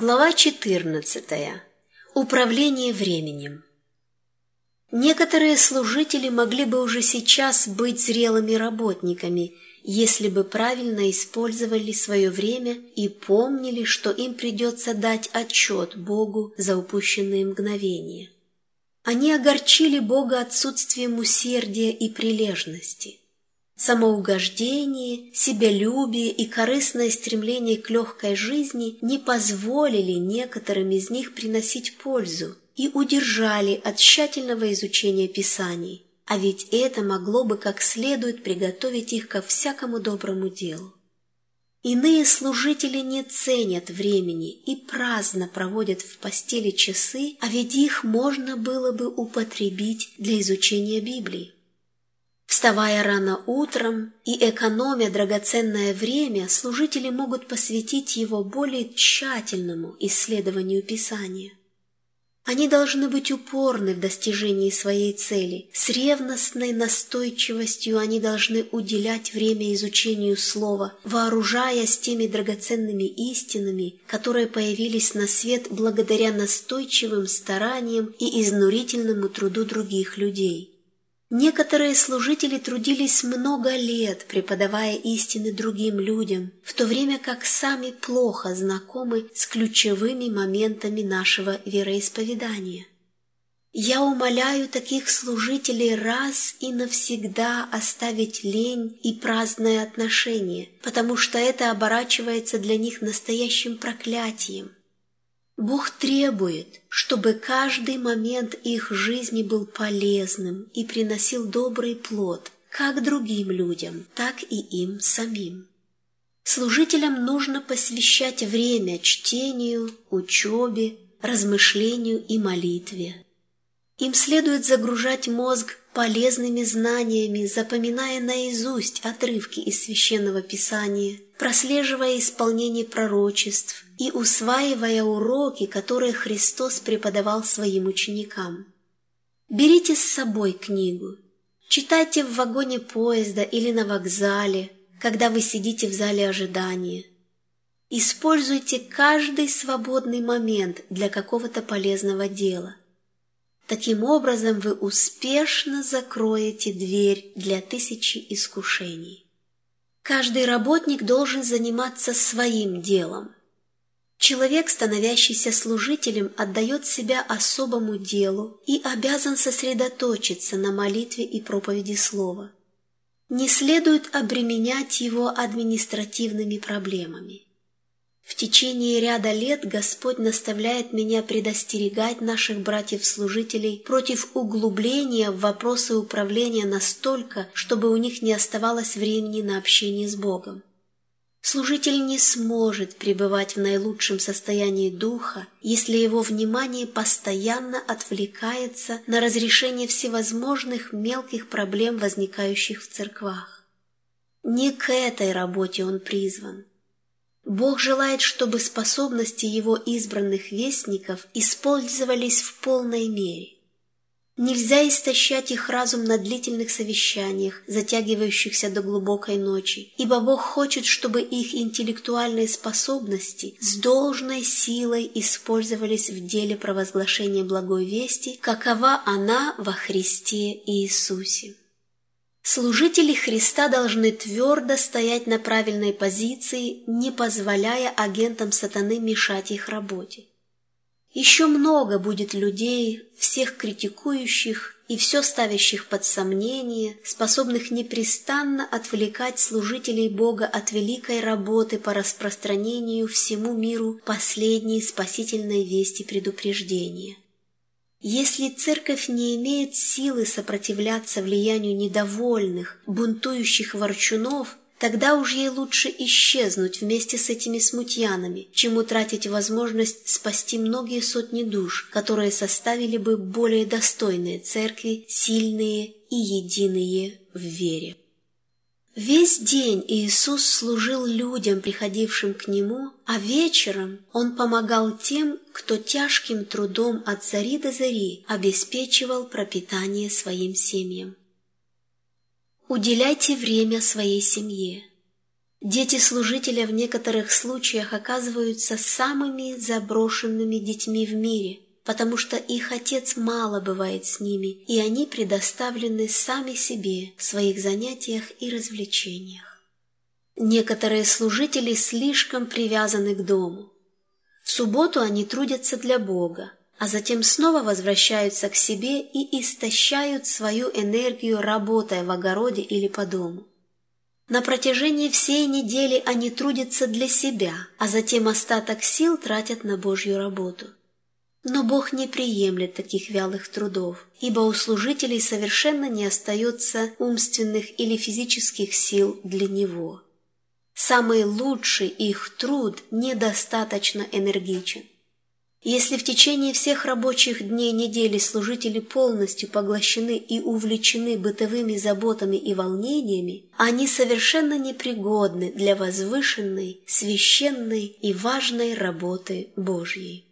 Глава 14. Управление временем. Некоторые служители могли бы уже сейчас быть зрелыми работниками, если бы правильно использовали свое время и помнили, что им придется дать отчет Богу за упущенные мгновения. Они огорчили Бога отсутствием усердия и прилежности – Самоугождение, себялюбие и корыстное стремление к легкой жизни не позволили некоторым из них приносить пользу и удержали от тщательного изучения Писаний, а ведь это могло бы как следует приготовить их ко всякому доброму делу. Иные служители не ценят времени и праздно проводят в постели часы, а ведь их можно было бы употребить для изучения Библии. Вставая рано утром и экономя драгоценное время, служители могут посвятить его более тщательному исследованию Писания. Они должны быть упорны в достижении своей цели. С ревностной настойчивостью они должны уделять время изучению Слова, вооружаясь теми драгоценными истинами, которые появились на свет благодаря настойчивым стараниям и изнурительному труду других людей. Некоторые служители трудились много лет, преподавая истины другим людям, в то время как сами плохо знакомы с ключевыми моментами нашего вероисповедания. Я умоляю таких служителей раз и навсегда оставить лень и праздное отношение, потому что это оборачивается для них настоящим проклятием. Бог требует, чтобы каждый момент их жизни был полезным и приносил добрый плод как другим людям, так и им самим. Служителям нужно посвящать время чтению, учебе, размышлению и молитве. Им следует загружать мозг полезными знаниями, запоминая наизусть отрывки из Священного Писания, прослеживая исполнение пророчеств и усваивая уроки, которые Христос преподавал своим ученикам. Берите с собой книгу, читайте в вагоне поезда или на вокзале, когда вы сидите в зале ожидания. Используйте каждый свободный момент для какого-то полезного дела – Таким образом вы успешно закроете дверь для тысячи искушений. Каждый работник должен заниматься своим делом. Человек, становящийся служителем, отдает себя особому делу и обязан сосредоточиться на молитве и проповеди слова. Не следует обременять его административными проблемами. В течение ряда лет Господь наставляет меня предостерегать наших братьев-служителей против углубления в вопросы управления настолько, чтобы у них не оставалось времени на общение с Богом. Служитель не сможет пребывать в наилучшем состоянии духа, если его внимание постоянно отвлекается на разрешение всевозможных мелких проблем, возникающих в церквах. Не к этой работе он призван. Бог желает, чтобы способности Его избранных вестников использовались в полной мере. Нельзя истощать их разум на длительных совещаниях, затягивающихся до глубокой ночи, ибо Бог хочет, чтобы их интеллектуальные способности с должной силой использовались в деле провозглашения благой вести, какова она во Христе Иисусе. Служители Христа должны твердо стоять на правильной позиции, не позволяя агентам сатаны мешать их работе. Еще много будет людей, всех критикующих и все ставящих под сомнение, способных непрестанно отвлекать служителей Бога от великой работы по распространению всему миру последней спасительной вести предупреждения – если церковь не имеет силы сопротивляться влиянию недовольных, бунтующих ворчунов, тогда уж ей лучше исчезнуть вместе с этими смутьянами, чем утратить возможность спасти многие сотни душ, которые составили бы более достойные церкви, сильные и единые в вере. Весь день Иисус служил людям, приходившим к Нему, а вечером Он помогал тем, кто тяжким трудом от зари до зари обеспечивал пропитание своим семьям. Уделяйте время своей семье. Дети служителя в некоторых случаях оказываются самыми заброшенными детьми в мире, потому что их отец мало бывает с ними, и они предоставлены сами себе в своих занятиях и развлечениях. Некоторые служители слишком привязаны к дому. В субботу они трудятся для Бога, а затем снова возвращаются к себе и истощают свою энергию, работая в огороде или по дому. На протяжении всей недели они трудятся для себя, а затем остаток сил тратят на Божью работу. Но Бог не приемлет таких вялых трудов, ибо у служителей совершенно не остается умственных или физических сил для Него. Самый лучший их труд недостаточно энергичен. Если в течение всех рабочих дней недели служители полностью поглощены и увлечены бытовыми заботами и волнениями, они совершенно непригодны для возвышенной, священной и важной работы Божьей.